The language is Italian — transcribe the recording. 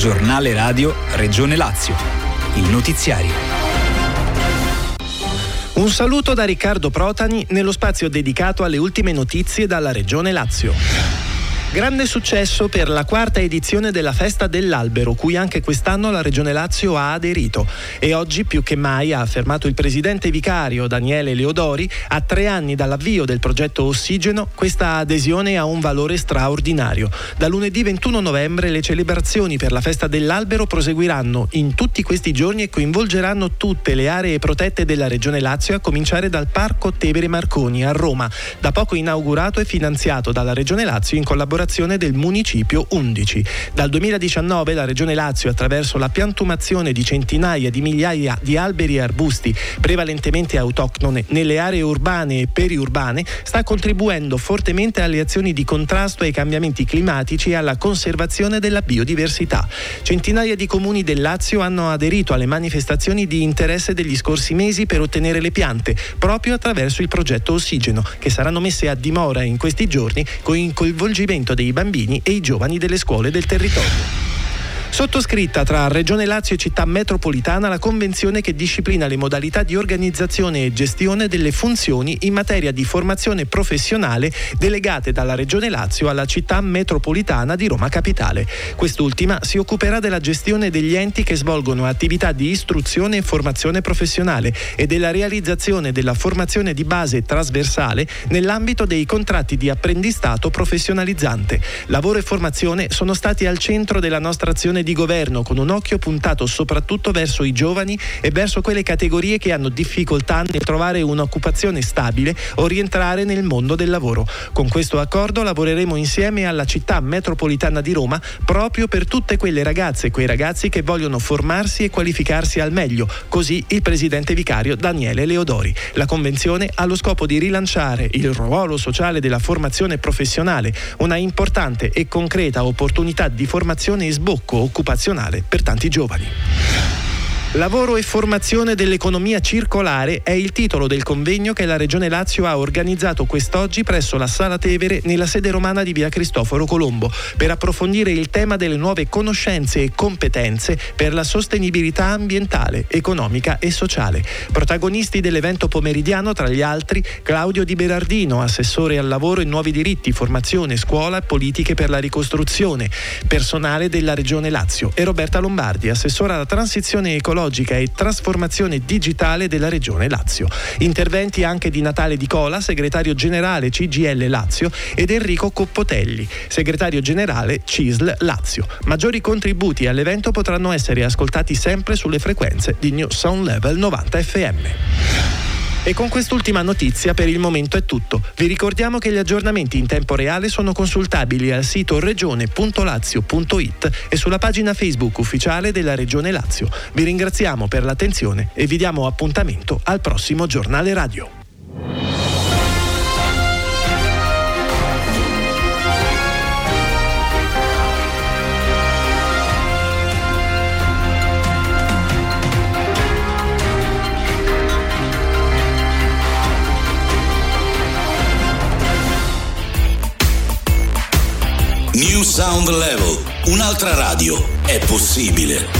Giornale Radio Regione Lazio. Il notiziario. Un saluto da Riccardo Protani nello spazio dedicato alle ultime notizie dalla Regione Lazio. Grande successo per la quarta edizione della Festa dell'Albero, cui anche quest'anno la Regione Lazio ha aderito. E oggi più che mai, ha affermato il presidente vicario Daniele Leodori, a tre anni dall'avvio del progetto Ossigeno, questa adesione ha un valore straordinario. Da lunedì 21 novembre le celebrazioni per la Festa dell'Albero proseguiranno in tutti questi giorni e coinvolgeranno tutte le aree protette della Regione Lazio, a cominciare dal Parco Tevere Marconi a Roma, da poco inaugurato e finanziato dalla Regione Lazio in collaborazione del Municipio 11. Dal 2019 la Regione Lazio, attraverso la piantumazione di centinaia di migliaia di alberi e arbusti prevalentemente autoctone nelle aree urbane e periurbane, sta contribuendo fortemente alle azioni di contrasto ai cambiamenti climatici e alla conservazione della biodiversità. Centinaia di comuni del Lazio hanno aderito alle manifestazioni di interesse degli scorsi mesi per ottenere le piante, proprio attraverso il progetto Ossigeno, che saranno messe a dimora in questi giorni con il coinvolgimento dei bambini e i giovani delle scuole del territorio. Sottoscritta tra Regione Lazio e Città Metropolitana la convenzione che disciplina le modalità di organizzazione e gestione delle funzioni in materia di formazione professionale delegate dalla Regione Lazio alla Città Metropolitana di Roma Capitale. Quest'ultima si occuperà della gestione degli enti che svolgono attività di istruzione e formazione professionale e della realizzazione della formazione di base trasversale nell'ambito dei contratti di apprendistato professionalizzante. Lavoro e formazione sono stati al centro della nostra azione di governo con un occhio puntato soprattutto verso i giovani e verso quelle categorie che hanno difficoltà nel trovare un'occupazione stabile o rientrare nel mondo del lavoro. Con questo accordo lavoreremo insieme alla città metropolitana di Roma proprio per tutte quelle ragazze e quei ragazzi che vogliono formarsi e qualificarsi al meglio, così il presidente vicario Daniele Leodori. La convenzione ha lo scopo di rilanciare il ruolo sociale della formazione professionale, una importante e concreta opportunità di formazione e sbocco occupazionale per tanti giovani. Lavoro e formazione dell'economia circolare è il titolo del convegno che la Regione Lazio ha organizzato quest'oggi presso la Sala Tevere nella sede romana di via Cristoforo Colombo per approfondire il tema delle nuove conoscenze e competenze per la sostenibilità ambientale, economica e sociale. Protagonisti dell'evento pomeridiano tra gli altri Claudio Di Berardino, assessore al lavoro e nuovi diritti, formazione, scuola e politiche per la ricostruzione, personale della Regione Lazio e Roberta Lombardi, assessora alla transizione ecologica e trasformazione digitale della Regione Lazio. Interventi anche di Natale Di Cola, segretario generale CGL Lazio, ed Enrico Coppotelli, segretario generale CISL Lazio. Maggiori contributi all'evento potranno essere ascoltati sempre sulle frequenze di New Sound Level 90 FM. E con quest'ultima notizia per il momento è tutto. Vi ricordiamo che gli aggiornamenti in tempo reale sono consultabili al sito regione.lazio.it e sulla pagina Facebook ufficiale della Regione Lazio. Vi ringraziamo per l'attenzione e vi diamo appuntamento al prossimo giornale radio. New Sound Level, un'altra radio è possibile.